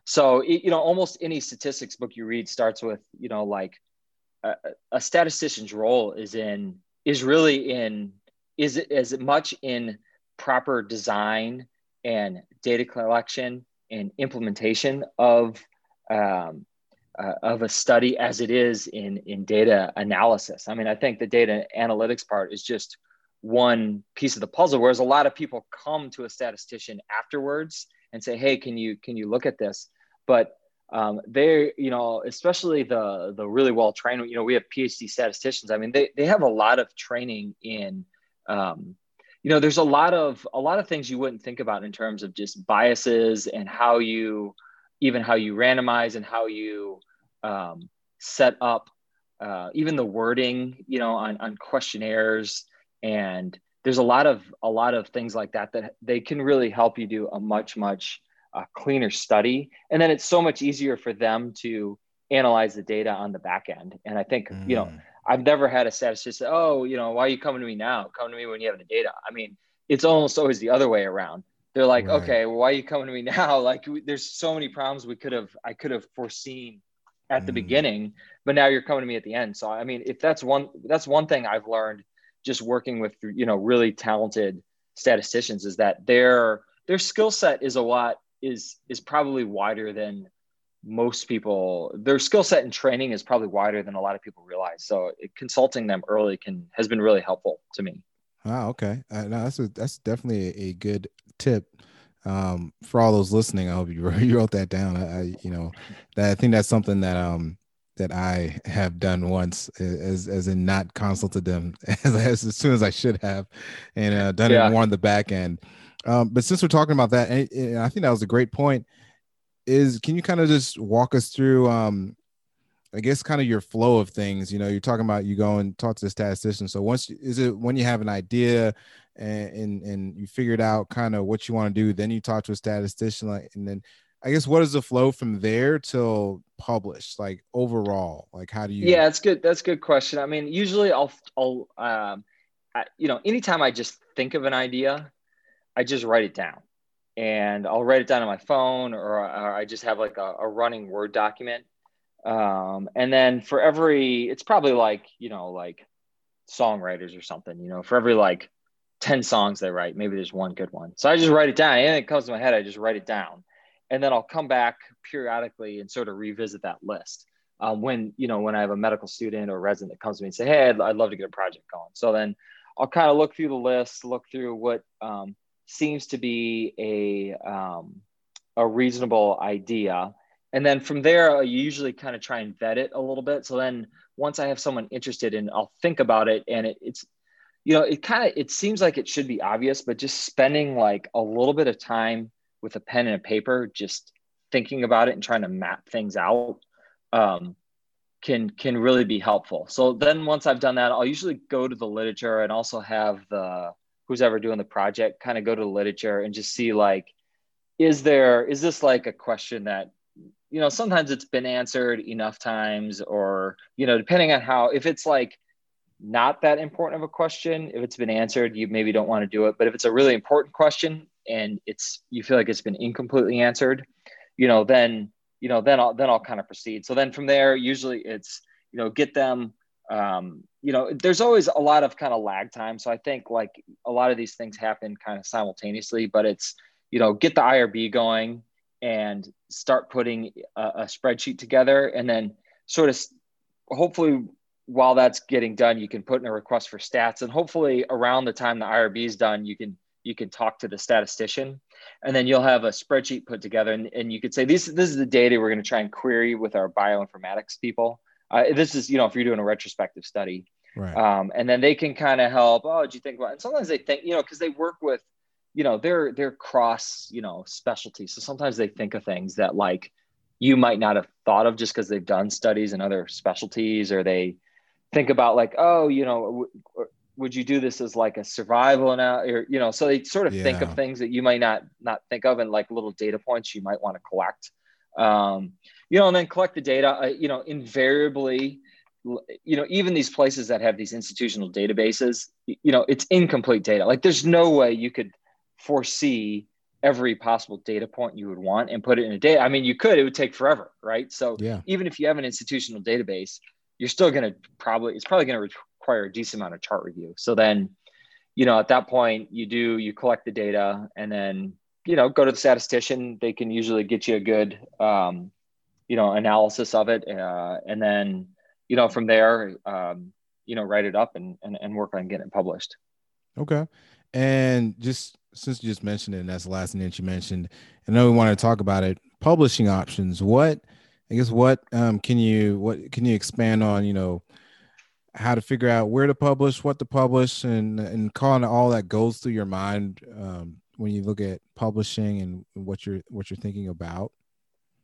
So, you know, almost any statistics book you read starts with, you know, like a, a statistician's role is in, is really in, is it as much in proper design and data collection and implementation of, um, uh, of a study as it is in, in data analysis. I mean, I think the data analytics part is just one piece of the puzzle, whereas a lot of people come to a statistician afterwards and say, hey, can you, can you look at this? but um, they you know especially the the really well trained you know we have phd statisticians i mean they, they have a lot of training in um, you know there's a lot of a lot of things you wouldn't think about in terms of just biases and how you even how you randomize and how you um, set up uh, even the wording you know on, on questionnaires and there's a lot of a lot of things like that that they can really help you do a much much a cleaner study. And then it's so much easier for them to analyze the data on the back end. And I think, mm. you know, mm. I've never had a statistician say, oh, you know, why are you coming to me now? Come to me when you have the data. I mean, it's almost always the other way around. They're like, right. okay, well, why are you coming to me now? Like, we, there's so many problems we could have, I could have foreseen at the mm. beginning, but now you're coming to me at the end. So, I mean, if that's one, that's one thing I've learned just working with, you know, really talented statisticians is that their, their skill set is a lot is is probably wider than most people. Their skill set and training is probably wider than a lot of people realize. So it, consulting them early can has been really helpful to me. Wow okay. Uh, no, that's a, that's definitely a, a good tip um, for all those listening. I hope you wrote, you wrote that down. I, I, you know that i think that's something that um that i have done once as as in not consulted them as, as soon as i should have and uh, done yeah. it more on the back end um, but since we're talking about that, and, and, I think that was a great point. Is can you kind of just walk us through, um, I guess, kind of your flow of things? You know, you're talking about you go and talk to the statistician. So once is it when you have an idea and and, and you figured out kind of what you want to do, then you talk to a statistician, like, and then I guess what is the flow from there till published? Like overall, like how do you? Yeah, that's good. That's a good question. I mean, usually I'll I'll um, I, you know, anytime I just think of an idea I just write it down and I'll write it down on my phone or, or I just have like a, a running Word document. Um, and then for every, it's probably like, you know, like songwriters or something, you know, for every like 10 songs they write, maybe there's one good one. So I just write it down and it comes to my head. I just write it down and then I'll come back periodically and sort of revisit that list. Um, when, you know, when I have a medical student or resident that comes to me and say, Hey, I'd, I'd love to get a project going. So then I'll kind of look through the list, look through what, um, seems to be a um, a reasonable idea. And then from there, I usually kind of try and vet it a little bit. So then once I have someone interested in, I'll think about it. And it, it's, you know, it kind of, it seems like it should be obvious, but just spending like a little bit of time with a pen and a paper, just thinking about it and trying to map things out um, can, can really be helpful. So then once I've done that, I'll usually go to the literature and also have the, who's ever doing the project kind of go to the literature and just see like is there is this like a question that you know sometimes it's been answered enough times or you know depending on how if it's like not that important of a question if it's been answered you maybe don't want to do it but if it's a really important question and it's you feel like it's been incompletely answered you know then you know then i'll then i'll kind of proceed. So then from there usually it's you know get them um, you know, there's always a lot of kind of lag time. So I think like a lot of these things happen kind of simultaneously, but it's, you know, get the IRB going and start putting a, a spreadsheet together. And then sort of hopefully while that's getting done, you can put in a request for stats, and hopefully around the time the IRB is done, you can you can talk to the statistician, and then you'll have a spreadsheet put together, and, and you could say this this is the data we're going to try and query with our bioinformatics people. Uh, this is you know if you're doing a retrospective study, Right. um, and then they can kind of help. Oh, did you think about? And sometimes they think you know because they work with you know they're they're cross you know specialties, so sometimes they think of things that like you might not have thought of just because they've done studies in other specialties or they think about like oh you know would you do this as like a survival or you know so they sort of think of things that you might not not think of and like little data points you might want to collect. Um, you know and then collect the data uh, you know invariably you know even these places that have these institutional databases you know it's incomplete data. Like there's no way you could foresee every possible data point you would want and put it in a data i mean you could it would take forever right? So Yeah. even if you have an institutional database you're still going to probably it's probably going to require a decent amount of chart review so then you know at that point you do you collect the data and then you know go to the statistician they can usually get you a good um, you know analysis of it uh, and then you know from there um, you know write it up and, and and work on getting it published Okay. And just since you just mentioned it, and that's the last thing that you mentioned, I know we want to talk about it. Publishing options. What I guess what um can you what can you expand on, you know, how to figure out where to publish, what to publish, and and kind of all that goes through your mind um when you look at publishing and what you're what you're thinking about.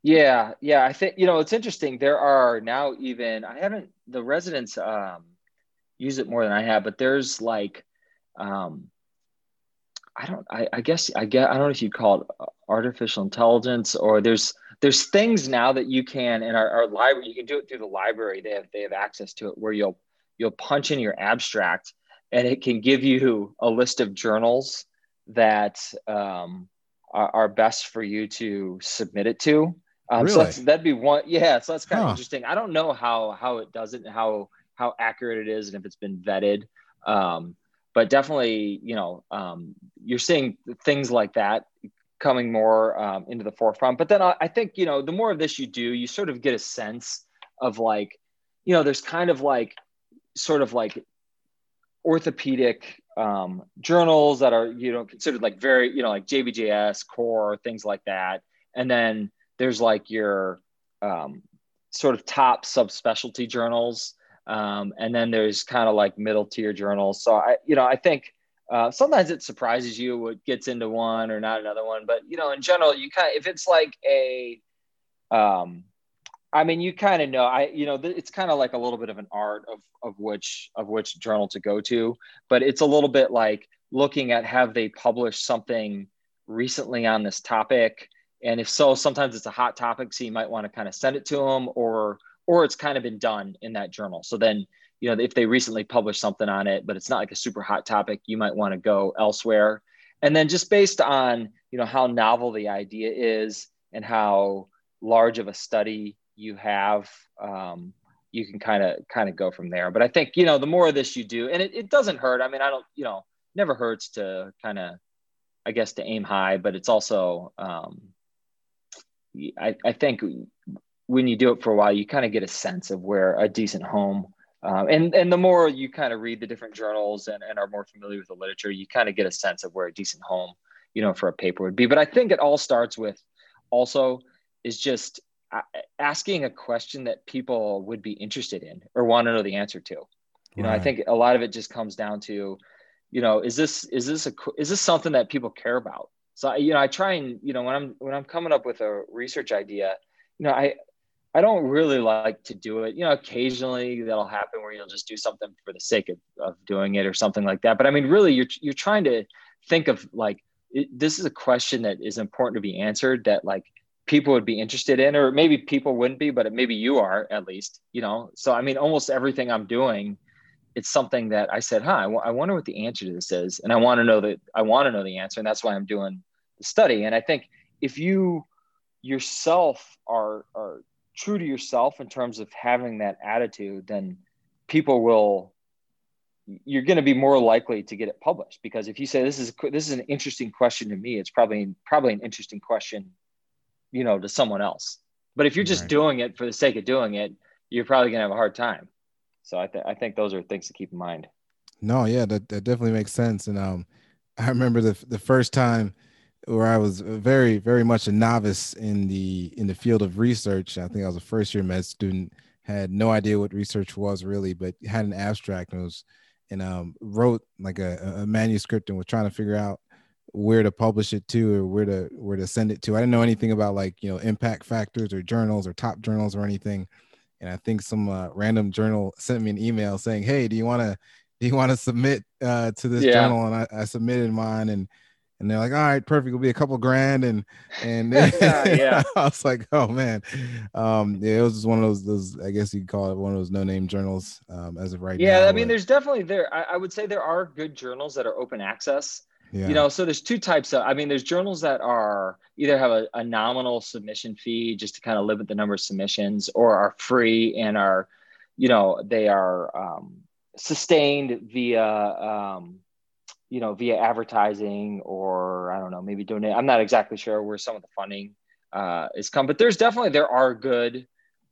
Yeah, yeah. I think you know it's interesting. There are now even I haven't the residents um, use it more than I have, but there's like um, I don't I, I guess I get I don't know if you call it uh, artificial intelligence or there's there's things now that you can in our, our library you can do it through the library they have they have access to it where you'll you'll punch in your abstract and it can give you a list of journals that um, are, are best for you to submit it to um, so Really? that's, that'd be one. Yeah. So that's kind of interesting. I don't know how, how it does it and how, how accurate it is and if it's been vetted. Um, but definitely, you know, um, you're seeing things like that coming more um, into the forefront. But then I, I think, you know, the more of this you do, you sort of get a sense of like, you know, there's kind of like, sort of like orthopedic um, journals that are, you know, considered like very, you know, like JBJS, CORR, things like that. And then there's like your um, sort of top subspecialty journals. Um, and then there's kind of like middle tier journals. So i you know i think uh, sometimes it surprises you what gets into one or not another one. But you know in general you kind of if it's like a um, i mean you kind of know i you know th- it's kind of like a little bit of an art of of which of which journal to go to but it's a little bit like looking at have they published something recently on this topic? And if so sometimes it's a hot topic so you might want to kind of send it to them or or it's kind of been done in that journal. So then you know if they recently published something on it but it's not like a super hot topic you might want to go elsewhere. And then just based on you know how novel the idea is and how large of a study you have um, you can kind of kind of go from there but i think you know the more of this you do and it, it doesn't hurt i mean i don't you know never hurts to kind of i guess to aim high but it's also um, I, I think when you do it for a while, you kind of get a sense of where a decent home. Um, and and the more you kind of read the different journals and, and are more familiar with the literature, you kind of get a sense of where a decent home, you know, for a paper would be. But I think it all starts with also is just asking a question that people would be interested in or want to know the answer to. You know, I think a lot of it just comes down to, you know, is this is this a is this something that people care about? So I- you know, I try and you know when I'm when I'm coming up with a research idea, you know, I I don't really like to do it. You know, occasionally that'll happen where you'll just do something for the sake of, of doing it or something like that. But I mean, really, you're you're trying to think of like it, this is a question that is important to be answered that like people would be interested in, or maybe people wouldn't be, but maybe you are at least. You know, so I mean, almost everything I'm doing, it's something that I said, huh, I, w- I wonder what the answer to this is, and I want to know that I want to know the answer, and that's why I'm doing the study. And I think if you yourself are are true to yourself in terms of having that attitude, then people will you're going to be more likely to get it published because if you say this is this is an interesting question to me, it's probably probably an interesting question, you know, to someone else. But if you're just Right. doing it for the sake of doing it, you're probably going to have a hard time. So I, th- I think those are things to keep in mind. No, yeah, that, that definitely makes sense. And um, I remember the the first time where I was very very much a novice in the in the field of research. I think I was a first year med student, had no idea what research was really, but had an abstract and was and um, wrote like a, a manuscript and was trying to figure out where to publish it to or where to where to send it to. I didn't know anything about like you know impact factors or journals or top journals or anything. And I think some uh, random journal sent me an email saying, "Hey, do you want to do you want to submit uh, to this yeah. journal?" And I, I submitted mine and and they're like, all right, perfect. It'll be a couple grand. And, and yeah, I was like, oh man. Um, yeah, it was just one of those, those, I guess you call it one of those no name journals um, as of right yeah, now. I mean, there's definitely there, I, I, would say there are good journals that are open access. Yeah. You know, so there's two types of, I mean, there's journals that are either have a, a nominal submission fee just to kind of limit the number of submissions or are free and are, you know, they are um, sustained via, um, you know, via advertising or I don't know, maybe donate. I'm not exactly sure where some of the funding uh, is come, but there's definitely there are good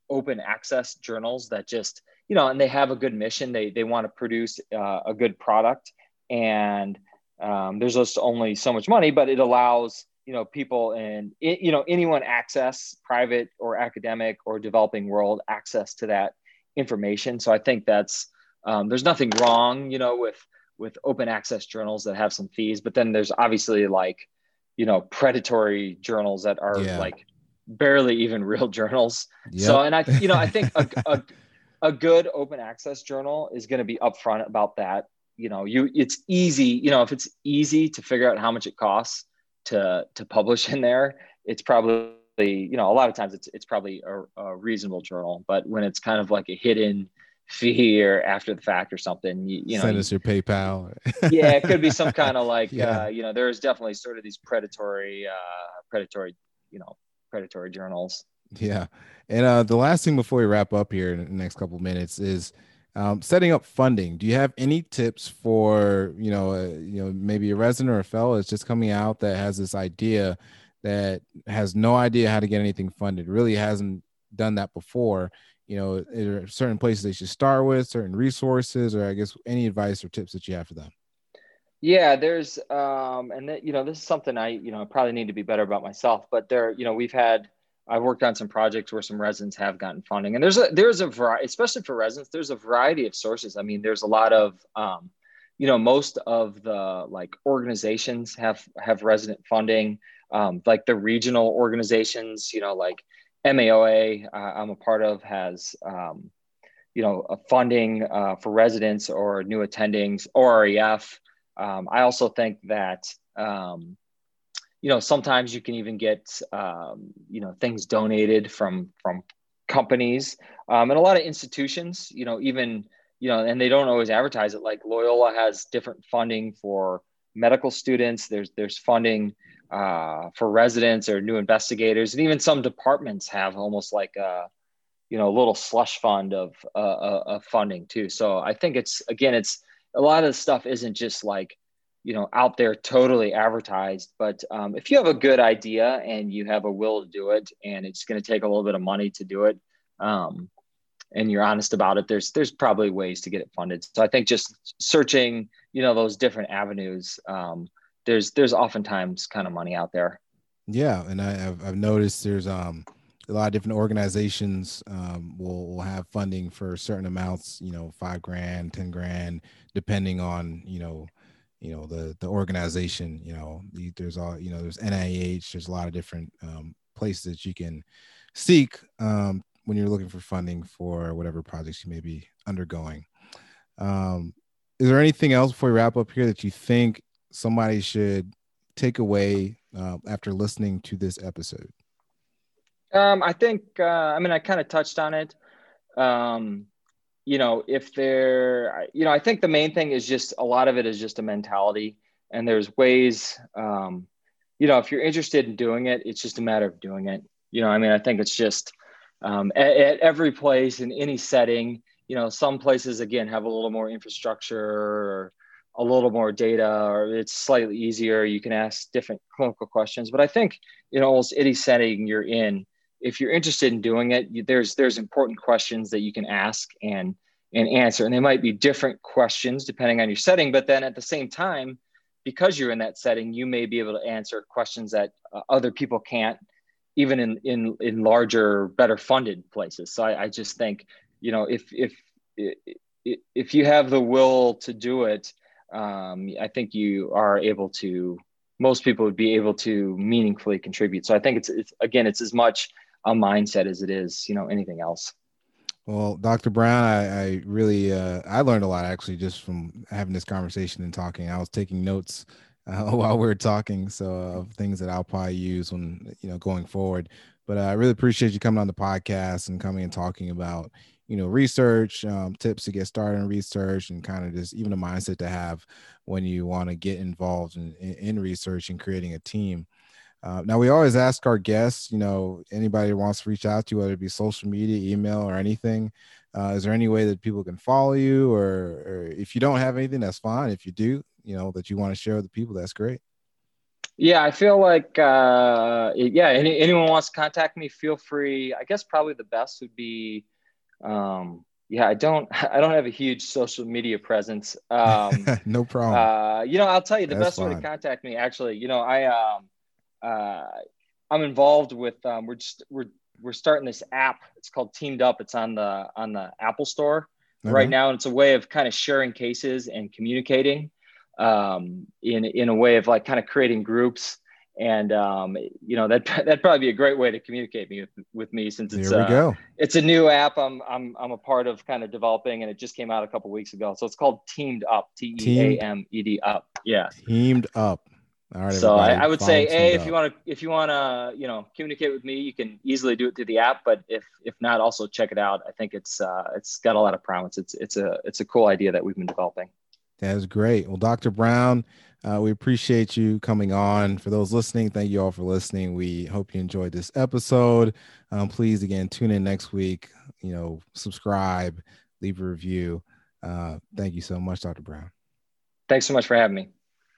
open access journals that just you know, and they have a good mission. They they want to produce uh, a good product, and um, there's just only so much money, but it allows you know people and you know anyone access private or academic or developing world access to that information. So I think that's um, there's nothing wrong, you know, with with open access journals that have some fees, but then there's obviously like, you know, predatory journals that are yeah. like barely even real journals. Yep. So, and I, you know, I think a, a, a good open access journal is going to be upfront about that. You know, you it's easy. You know, if it's easy to figure out how much it costs to to publish in there, it's probably you know a lot of times it's it's probably a, a reasonable journal. But when it's kind of like a hidden fee or after the fact or something. You, you know, send us your PayPal. yeah, it could be some kind of like, yeah. uh, you know, there's definitely sort of these predatory, uh, predatory, you know, predatory journals. Yeah, and uh, the last thing before we wrap up here in the next couple minutes is um, setting up funding. Do you have any tips for you know, uh, you know, maybe a resident or a fellow that's just coming out that has this idea that has no idea how to get anything funded, really hasn't done that before you know, there are certain places they should start with, certain resources, or I guess any advice or tips that you have for them? Yeah, there's, um, and that, you know, this is something I, you know, probably need to be better about myself, but there, you know, we've had, I've worked on some projects where some residents have gotten funding and there's a, there's a variety, especially for residents, there's a variety of sources. I mean, there's a lot of, um, you know, most of the like organizations have, have resident funding, um, like the regional organizations, you know, like MAOA uh, I'm a part of has, um, you know, a funding uh, for residents or new attendings or REF. Um, I also think that, um, you know, sometimes you can even get, um, you know, things donated from from companies um, and a lot of institutions. You know, even you know, and they don't always advertise it. Like Loyola has different funding for medical students. There's there's funding uh, for residents or new investigators, and even some departments have almost like a you know a little slush fund of uh, uh, of funding too. So I think it's again, it's a lot of the stuff isn't just like you know out there totally advertised, but um, if you have a good idea and you have a will to do it, and it's going to take a little bit of money to do it. Um, and you're honest about it there's there's probably ways to get it funded so i think just searching you know those different avenues um, there's there's oftentimes kind of money out there. Yeah, and I, have I've noticed there's um a lot of different organizations um, will, will have funding for certain amounts, you know, five grand, ten grand, depending on you know, you know the the organization. You know, there's all you know, there's NIH. There's a lot of different um, places that you can seek um, when you're looking for funding for whatever projects you may be undergoing. Um, is there anything else before we wrap up here that you think somebody should take away uh, after listening to this episode? Um, I think, uh, I mean, I kind of touched on it. You know, if they're, you know, I think the main thing is just a lot of it is just a mentality. And there's ways, um, you know, if you're interested in doing it, it's just a matter of doing it. You know, I mean, I think it's just um, at, at every place in any setting, you know, some places, again, have a little more infrastructure or, a little more data or it's slightly easier. You can ask different clinical questions. But I think in almost any setting you're in, if you're interested in doing it, there's there's important questions that you can ask and and answer. And they might be different questions depending on your setting, but then at the same time, because you're in that setting, you may be able to answer questions that uh, other people can't, even in in in larger, better funded places. So I, I just think, you know, if if if you have the will to do it, um, I think you are able to. Most people would be able to meaningfully contribute. So I think it's, it's again, it's as much a mindset as it is, you know, anything else. Well, Dr. Brown, I, I really uh, I learned a lot actually just from having this conversation and talking. I was taking notes uh, while we were talking, so of things that I'll probably use when you know going forward. But uh, I really appreciate you coming on the podcast and coming and talking about you know research um, tips to get started in research and kind of just even a mindset to have when you want to get involved in, in research and creating a team. Uh, now we always ask our guests, you know, anybody wants to reach out to you, whether it be social media, email, or anything. Uh, is there any way that people can follow you, or, or if you don't have anything, that's fine. If you do, you know, that you want to share with the people, that's great. Yeah, I feel like uh, yeah, any, anyone wants to contact me, feel free. I guess probably the best would be, um, yeah, I don't I don't have a huge social media presence. Um, no problem. Uh, you know, I'll tell you the that's best fine. way to contact me. Actually, you know, I um, uh, I'm involved with. Um, we're just we're we're starting this app. It's called Teamed Up. It's on the on the Apple Store okay. right now, and it's a way of kind of sharing cases and communicating um, in in a way of like kind of creating groups. And um, you know that that'd probably be a great way to communicate me with, with me since it's go. it's a new app I'm I'm I'm a part of kind of developing and it just came out a couple weeks ago. So it's called Teamed Up T E A M E D Up. Yeah. Teamed Up. All right. So I, I, would say, a if you want to, if you want to, you know, communicate with me, you can easily do it through the app. But if if not, also check it out. I think it's uh, it's got a lot of promise. It's it's a it's a cool idea that we've been developing. That is great. Well, Dr. Brown, uh, we appreciate you coming on. For those listening, thank you all for listening. We hope you enjoyed this episode. Um, please again tune in next week. You know, subscribe, leave a review. Uh, thank you so much, Dr. Brown. Thanks so much for having me.